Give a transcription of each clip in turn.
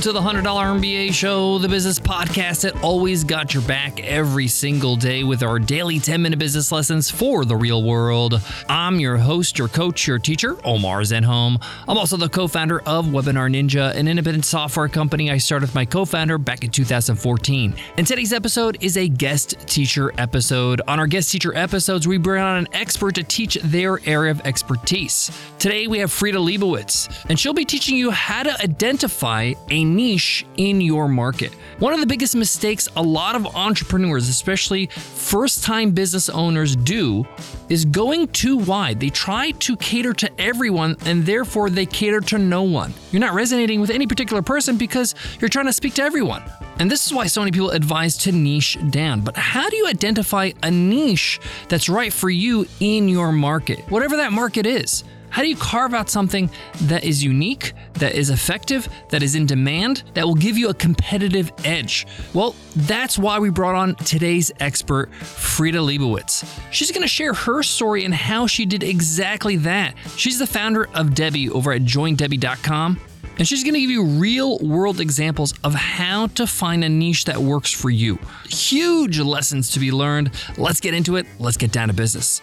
To the $100 MBA Show, the business podcast that always got your back every single day with our daily 10 minute business lessons for the real world. I'm your host, your coach, your teacher, Omar Zenhom. I'm also the co founder of Webinar Ninja, an independent software company I started with my co founder back in 2014. And today's episode is a guest teacher episode. On our guest teacher episodes, we bring on an expert to teach their area of expertise. Today, we have Frida Leibowitz, and she'll be teaching you how to identify a niche in your market. One of the biggest mistakes a lot of entrepreneurs, especially first time business owners, do is going too wide. They try to cater to everyone and therefore they cater to no one. You're not resonating with any particular person because you're trying to speak to everyone. And this is why so many people advise to niche down. But how do you identify a niche that's right for you in your market, whatever that market is? How do you carve out something that is unique, that is effective, that is in demand, that will give you a competitive edge? Well, that's why we brought on today's expert, Frida Leibowitz. She's going to share her story and how she did exactly that. She's the founder of Debbie over at joindebbie.com. And she's going to give you real world examples of how to find a niche that works for you. Huge lessons to be learned. Let's get into it. Let's get down to business.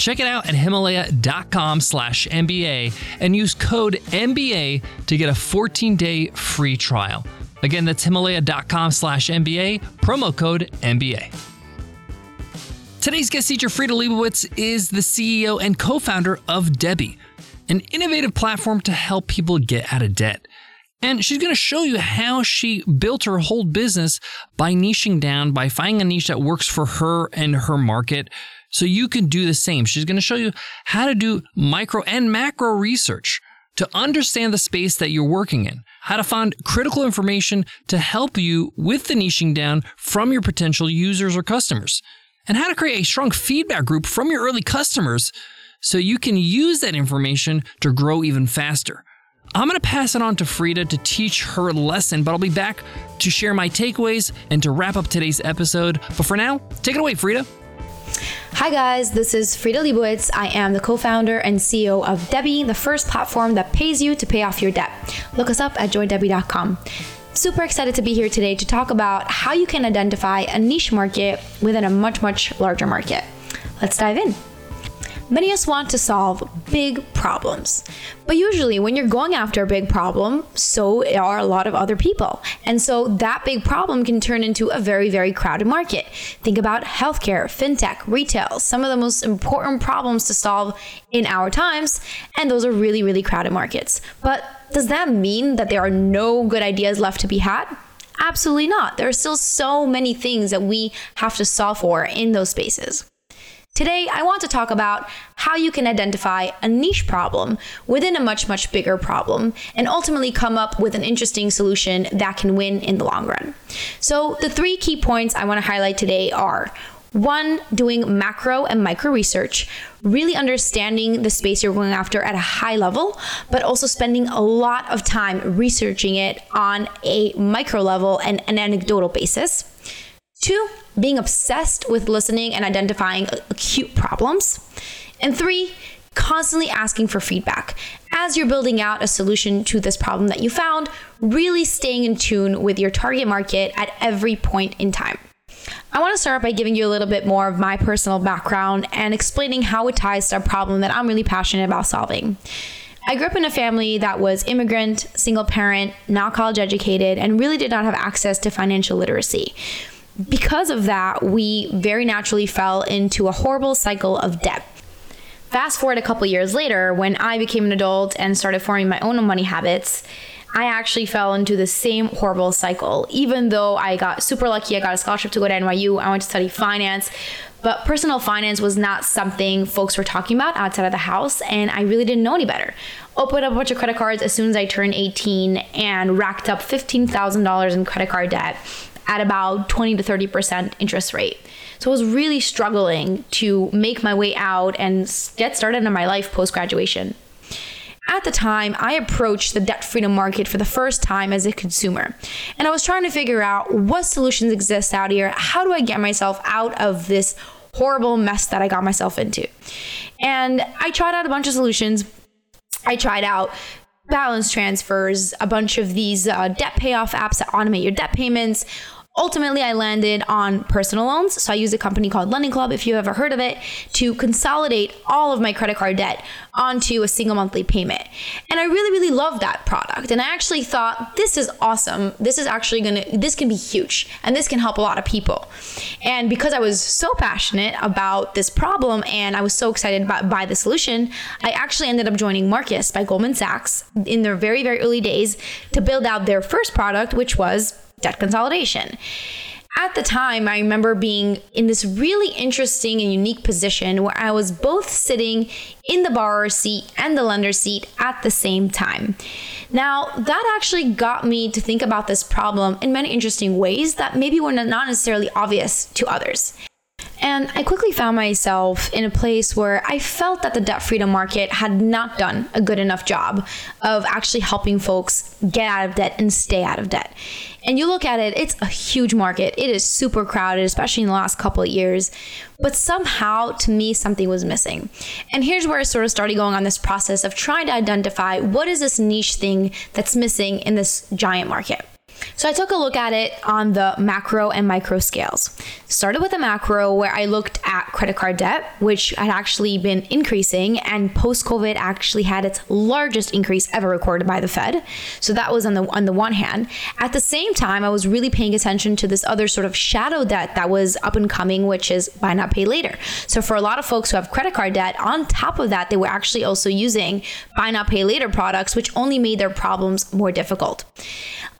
Check it out at himalaya.com slash MBA and use code MBA to get a 14 day free trial. Again, that's himalaya.com slash MBA, promo code MBA. Today's guest teacher, Frida Leibowitz, is the CEO and co founder of Debbie, an innovative platform to help people get out of debt. And she's going to show you how she built her whole business by niching down, by finding a niche that works for her and her market so you can do the same. She's going to show you how to do micro and macro research to understand the space that you're working in, how to find critical information to help you with the niching down from your potential users or customers, and how to create a strong feedback group from your early customers so you can use that information to grow even faster. I'm going to pass it on to Frida to teach her lesson, but I'll be back to share my takeaways and to wrap up today's episode. But for now, take it away, Frida. Hi, guys, this is Frida Leibowitz. I am the co founder and CEO of Debbie, the first platform that pays you to pay off your debt. Look us up at joindebbie.com. Super excited to be here today to talk about how you can identify a niche market within a much, much larger market. Let's dive in. Many of us want to solve big problems. But usually, when you're going after a big problem, so are a lot of other people. And so that big problem can turn into a very, very crowded market. Think about healthcare, fintech, retail, some of the most important problems to solve in our times. And those are really, really crowded markets. But does that mean that there are no good ideas left to be had? Absolutely not. There are still so many things that we have to solve for in those spaces. Today, I want to talk about how you can identify a niche problem within a much, much bigger problem and ultimately come up with an interesting solution that can win in the long run. So, the three key points I want to highlight today are one, doing macro and micro research, really understanding the space you're going after at a high level, but also spending a lot of time researching it on a micro level and an anecdotal basis. Two, being obsessed with listening and identifying acute problems. And three, constantly asking for feedback. As you're building out a solution to this problem that you found, really staying in tune with your target market at every point in time. I want to start by giving you a little bit more of my personal background and explaining how it ties to a problem that I'm really passionate about solving. I grew up in a family that was immigrant, single parent, not college educated, and really did not have access to financial literacy because of that, we very naturally fell into a horrible cycle of debt. Fast forward a couple years later, when I became an adult and started forming my own money habits, I actually fell into the same horrible cycle. Even though I got super lucky, I got a scholarship to go to NYU, I went to study finance. But personal finance was not something folks were talking about outside of the house, and I really didn't know any better. Opened up a bunch of credit cards as soon as I turned 18 and racked up $15,000 in credit card debt at about 20 to 30% interest rate. So I was really struggling to make my way out and get started in my life post graduation. At the time, I approached the debt freedom market for the first time as a consumer. And I was trying to figure out what solutions exist out here. How do I get myself out of this horrible mess that I got myself into? And I tried out a bunch of solutions. I tried out balance transfers, a bunch of these uh, debt payoff apps that automate your debt payments, Ultimately, I landed on personal loans. So I used a company called Lending Club, if you've ever heard of it, to consolidate all of my credit card debt onto a single monthly payment. And I really, really loved that product. And I actually thought, this is awesome. This is actually gonna, this can be huge and this can help a lot of people. And because I was so passionate about this problem and I was so excited about, by the solution, I actually ended up joining Marcus by Goldman Sachs in their very, very early days to build out their first product, which was debt consolidation. At the time, I remember being in this really interesting and unique position where I was both sitting in the borrower seat and the lender seat at the same time. Now, that actually got me to think about this problem in many interesting ways that maybe were not necessarily obvious to others. And I quickly found myself in a place where I felt that the debt freedom market had not done a good enough job of actually helping folks get out of debt and stay out of debt. And you look at it, it's a huge market. It is super crowded, especially in the last couple of years. But somehow, to me, something was missing. And here's where I sort of started going on this process of trying to identify what is this niche thing that's missing in this giant market. So I took a look at it on the macro and micro scales. Started with the macro where I looked at credit card debt, which had actually been increasing and post COVID actually had its largest increase ever recorded by the Fed. So that was on the on the one hand. At the same time, I was really paying attention to this other sort of shadow debt that was up and coming, which is buy now pay later. So for a lot of folks who have credit card debt, on top of that, they were actually also using buy now pay later products, which only made their problems more difficult.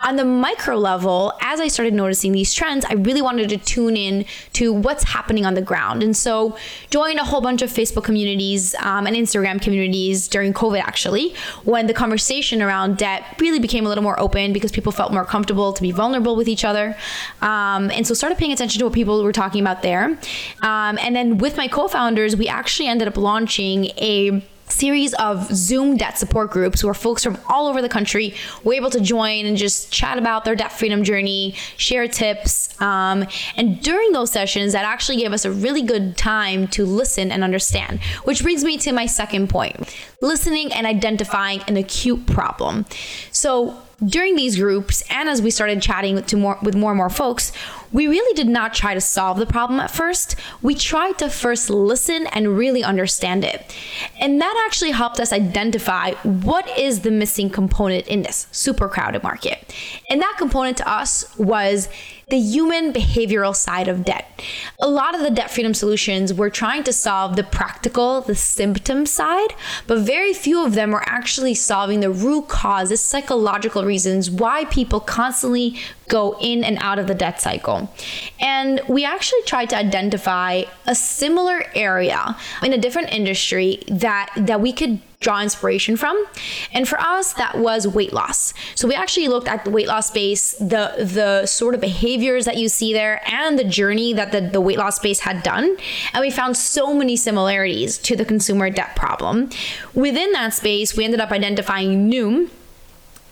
On the micro level, as I started noticing these trends, I really wanted to tune in to what's happening on the ground. And so, joined a whole bunch of Facebook communities um, and Instagram communities during COVID, actually, when the conversation around debt really became a little more open because people felt more comfortable to be vulnerable with each other. Um, and so, started paying attention to what people were talking about there. Um, and then, with my co founders, we actually ended up launching a series of Zoom debt support groups where folks from all over the country were able to join and just chat about their debt freedom journey, share tips. Um, and during those sessions, that actually gave us a really good time to listen and understand, which brings me to my second point listening and identifying an acute problem. So, during these groups and as we started chatting to more with more and more folks we really did not try to solve the problem at first. We tried to first listen and really understand it. And that actually helped us identify what is the missing component in this super crowded market. And that component to us was the human behavioral side of debt. A lot of the debt freedom solutions were trying to solve the practical, the symptom side, but very few of them were actually solving the root cause, the psychological reasons why people constantly go in and out of the debt cycle. And we actually tried to identify a similar area in a different industry that that we could draw inspiration from. And for us, that was weight loss. So we actually looked at the weight loss space, the the sort of behaviors that you see there, and the journey that the, the weight loss space had done. And we found so many similarities to the consumer debt problem. Within that space, we ended up identifying Noom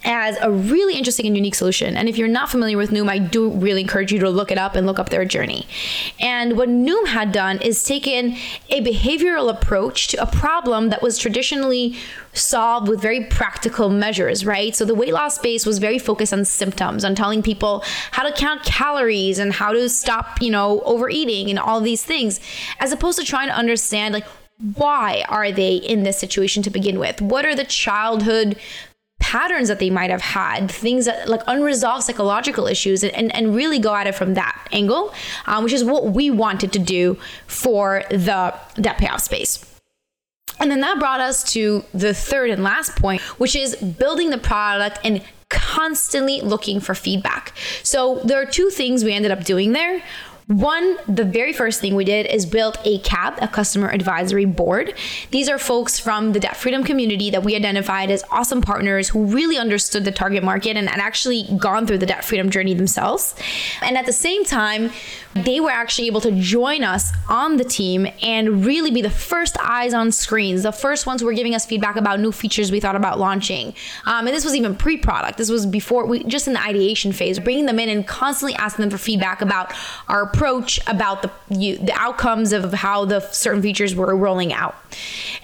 as a really interesting and unique solution. And if you're not familiar with Noom, I do really encourage you to look it up and look up their journey. And what Noom had done is taken a behavioral approach to a problem that was traditionally solved with very practical measures, right? So the weight loss space was very focused on symptoms, on telling people how to count calories and how to stop, you know, overeating and all these things, as opposed to trying to understand like why are they in this situation to begin with? What are the childhood patterns that they might have had, things that like unresolved psychological issues, and, and really go at it from that angle, um, which is what we wanted to do for the debt payoff space. And then that brought us to the third and last point, which is building the product and constantly looking for feedback. So there are two things we ended up doing there. One, the very first thing we did is built a CAB, a customer advisory board. These are folks from the debt freedom community that we identified as awesome partners who really understood the target market and had actually gone through the debt freedom journey themselves. And at the same time, they were actually able to join us on the team and really be the first eyes on screens, the first ones who were giving us feedback about new features we thought about launching. Um, and this was even pre product, this was before we just in the ideation phase, bringing them in and constantly asking them for feedback about our approach, about the, you, the outcomes of how the certain features were rolling out.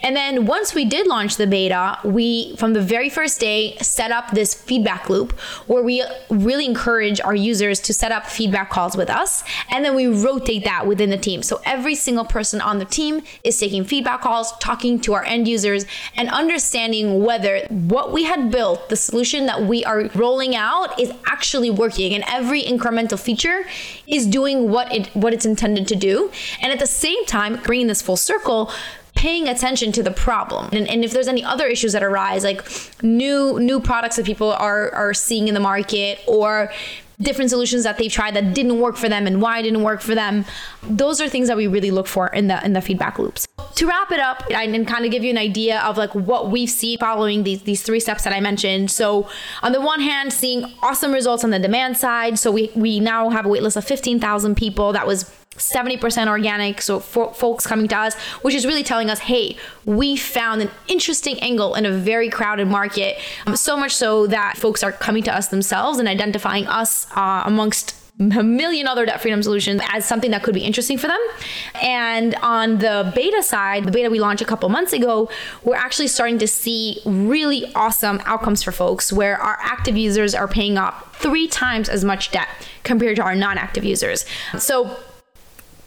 And then once we did launch the beta, we, from the very first day, set up this feedback loop where we really encourage our users to set up feedback calls with us. And then we rotate that within the team. So every single person on the team is taking feedback calls, talking to our end users, and understanding whether what we had built, the solution that we are rolling out, is actually working. And every incremental feature is doing what it what it's intended to do. And at the same time, bringing this full circle, paying attention to the problem and, and, if there's any other issues that arise like new new products that people are are seeing in the market or different solutions that they've tried that didn't work for them and why it didn't work for them. Those are things that we really look for in the in the feedback loops. To wrap it up and kind of give you an idea of like what we've seen following these these three steps that I mentioned. So on the one hand seeing awesome results on the demand side. So we we now have a waitlist of 15,000 people. That was 70% organic, so folks coming to us, which is really telling us, hey, we found an interesting angle in a very crowded market. Um, so much so that folks are coming to us themselves and identifying us uh, amongst a million other debt freedom solutions as something that could be interesting for them. And on the beta side, the beta we launched a couple months ago, we're actually starting to see really awesome outcomes for folks where our active users are paying up three times as much debt compared to our non active users. So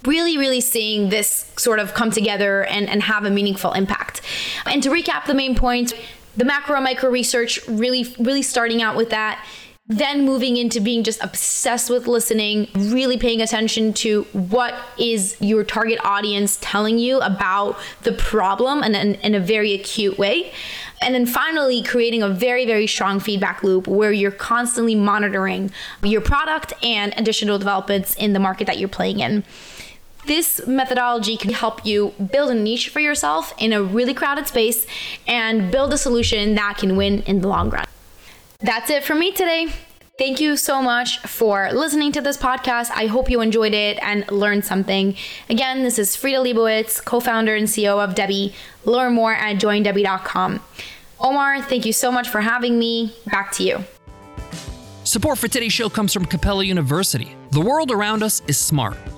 really, really seeing this sort of come together and, and have a meaningful impact. And to recap the main points, the macro micro research, really, really starting out with that then moving into being just obsessed with listening, really paying attention to what is your target audience telling you about the problem and in, in, a very acute way. And then finally, creating a very, very strong feedback loop where you're constantly monitoring your product and additional developments in the market that you're playing in. This methodology can help you build a niche for yourself in a really crowded space and build a solution that can win in the long run. That's it for me today. Thank you so much for listening to this podcast. I hope you enjoyed it and learned something. Again, this is Frida Leibowitz, co founder and CEO of Debbie. Learn more at joindebbie.com. Omar, thank you so much for having me. Back to you. Support for today's show comes from Capella University. The world around us is smart.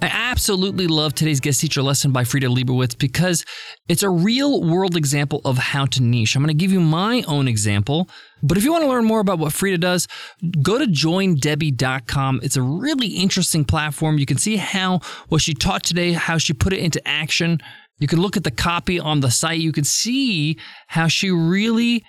I absolutely love today's guest teacher lesson by Frida Leibowitz because it's a real world example of how to niche. I'm going to give you my own example, but if you want to learn more about what Frida does, go to joindebbie.com. It's a really interesting platform. You can see how what she taught today, how she put it into action. You can look at the copy on the site. You can see how she really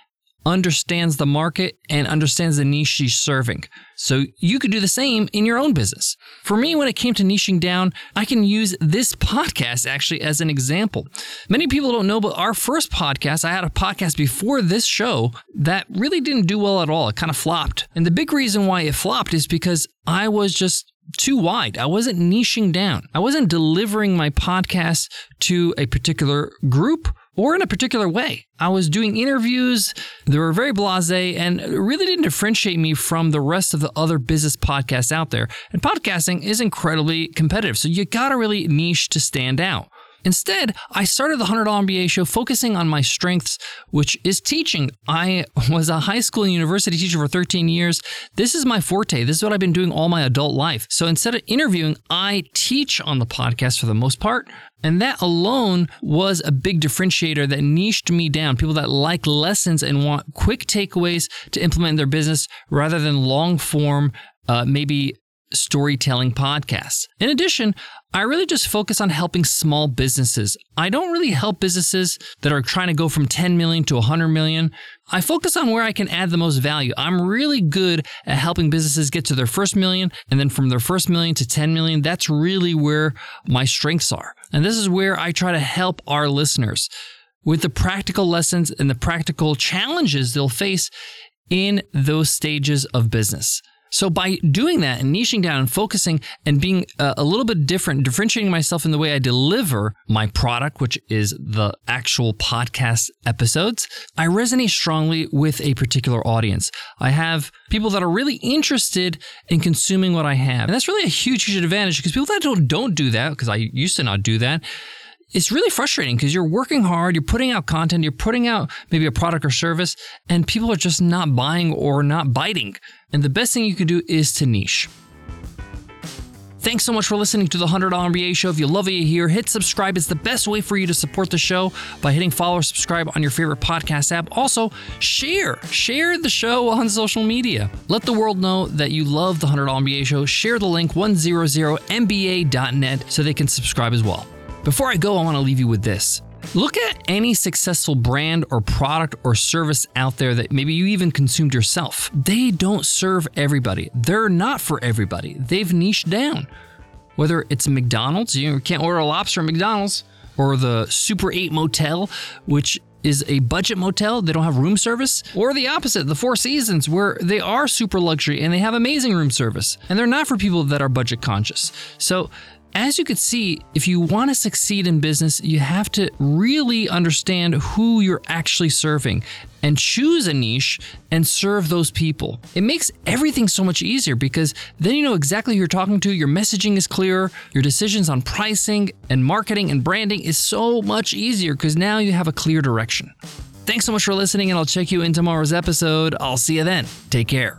understands the market and understands the niche she's serving. So you could do the same in your own business. For me, when it came to niching down, I can use this podcast actually as an example. Many people don't know, but our first podcast, I had a podcast before this show that really didn't do well at all. It kind of flopped. And the big reason why it flopped is because I was just too wide. I wasn't niching down. I wasn't delivering my podcast to a particular group or in a particular way. I was doing interviews that were very blase and really didn't differentiate me from the rest of the other business podcasts out there. And podcasting is incredibly competitive, so you gotta really niche to stand out. Instead, I started the $100 MBA show focusing on my strengths, which is teaching. I was a high school and university teacher for 13 years. This is my forte. This is what I've been doing all my adult life. So instead of interviewing, I teach on the podcast for the most part. And that alone was a big differentiator that niched me down. People that like lessons and want quick takeaways to implement in their business rather than long form, uh, maybe storytelling podcasts. In addition, I really just focus on helping small businesses. I don't really help businesses that are trying to go from 10 million to 100 million. I focus on where I can add the most value. I'm really good at helping businesses get to their first million and then from their first million to 10 million. That's really where my strengths are. And this is where I try to help our listeners with the practical lessons and the practical challenges they'll face in those stages of business. So by doing that and niching down and focusing and being a, a, little bit different, differentiating myself in the way I deliver my product, which is the actual podcast episodes, I resonate strongly with a particular audience. I have people that are really interested in consuming what I have. And that's really a huge, huge advantage because people that don't, don't do that, because I used to not do that, it's really frustrating because you're working hard, you're putting out content, you're putting out maybe a product or service, and people are just not buying or not biting. And the best thing you can do is to niche. Thanks so much for listening to the $100 MBA show. If you love what you hit subscribe. It's the best way for you to support the show by hitting follow or subscribe on your favorite podcast app. Also, share. Share the show on social media. Let the world know that you love the $100 MBA show. Share the link 100mba.net so they can subscribe as well. Before I go, I want to leave you with this. Look at any successful brand or product or service out there that maybe you even consumed yourself. They don't serve everybody. They're not for everybody. They've niched down. Whether it's McDonald's, you can't order a lobster at McDonald's, or the Super 8 Motel, which is a budget motel. They don't have room service. Or the opposite, the Four Seasons, where they are super luxury and they have amazing room service. And they're not for people that are budget conscious. So as you can see, if you want to succeed in business, you have to really understand who you're actually serving and choose a niche and serve those people. It makes everything so much easier because then you know exactly who you're talking to, your messaging is clearer, your decisions on pricing and marketing and branding is so much easier because now you have a clear direction. Thanks so much for listening, and I'll check you in tomorrow's episode. I'll see you then. Take care.